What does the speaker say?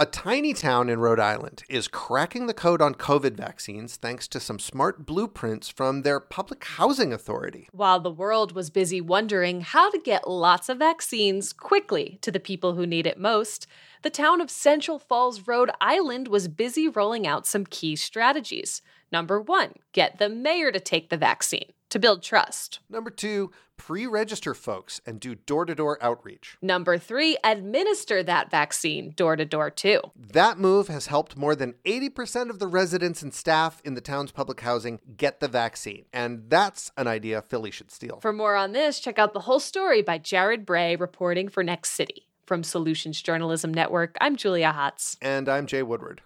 A tiny town in Rhode Island is cracking the code on COVID vaccines thanks to some smart blueprints from their public housing authority. While the world was busy wondering how to get lots of vaccines quickly to the people who need it most, the town of Central Falls, Rhode Island was busy rolling out some key strategies. Number one, get the mayor to take the vaccine to build trust. Number two, pre register folks and do door to door outreach. Number three, administer that vaccine door to door too. That move has helped more than 80% of the residents and staff in the town's public housing get the vaccine. And that's an idea Philly should steal. For more on this, check out the whole story by Jared Brey reporting for Next City. From Solutions Journalism Network, I'm Julia Hotz. And I'm Jay Woodward.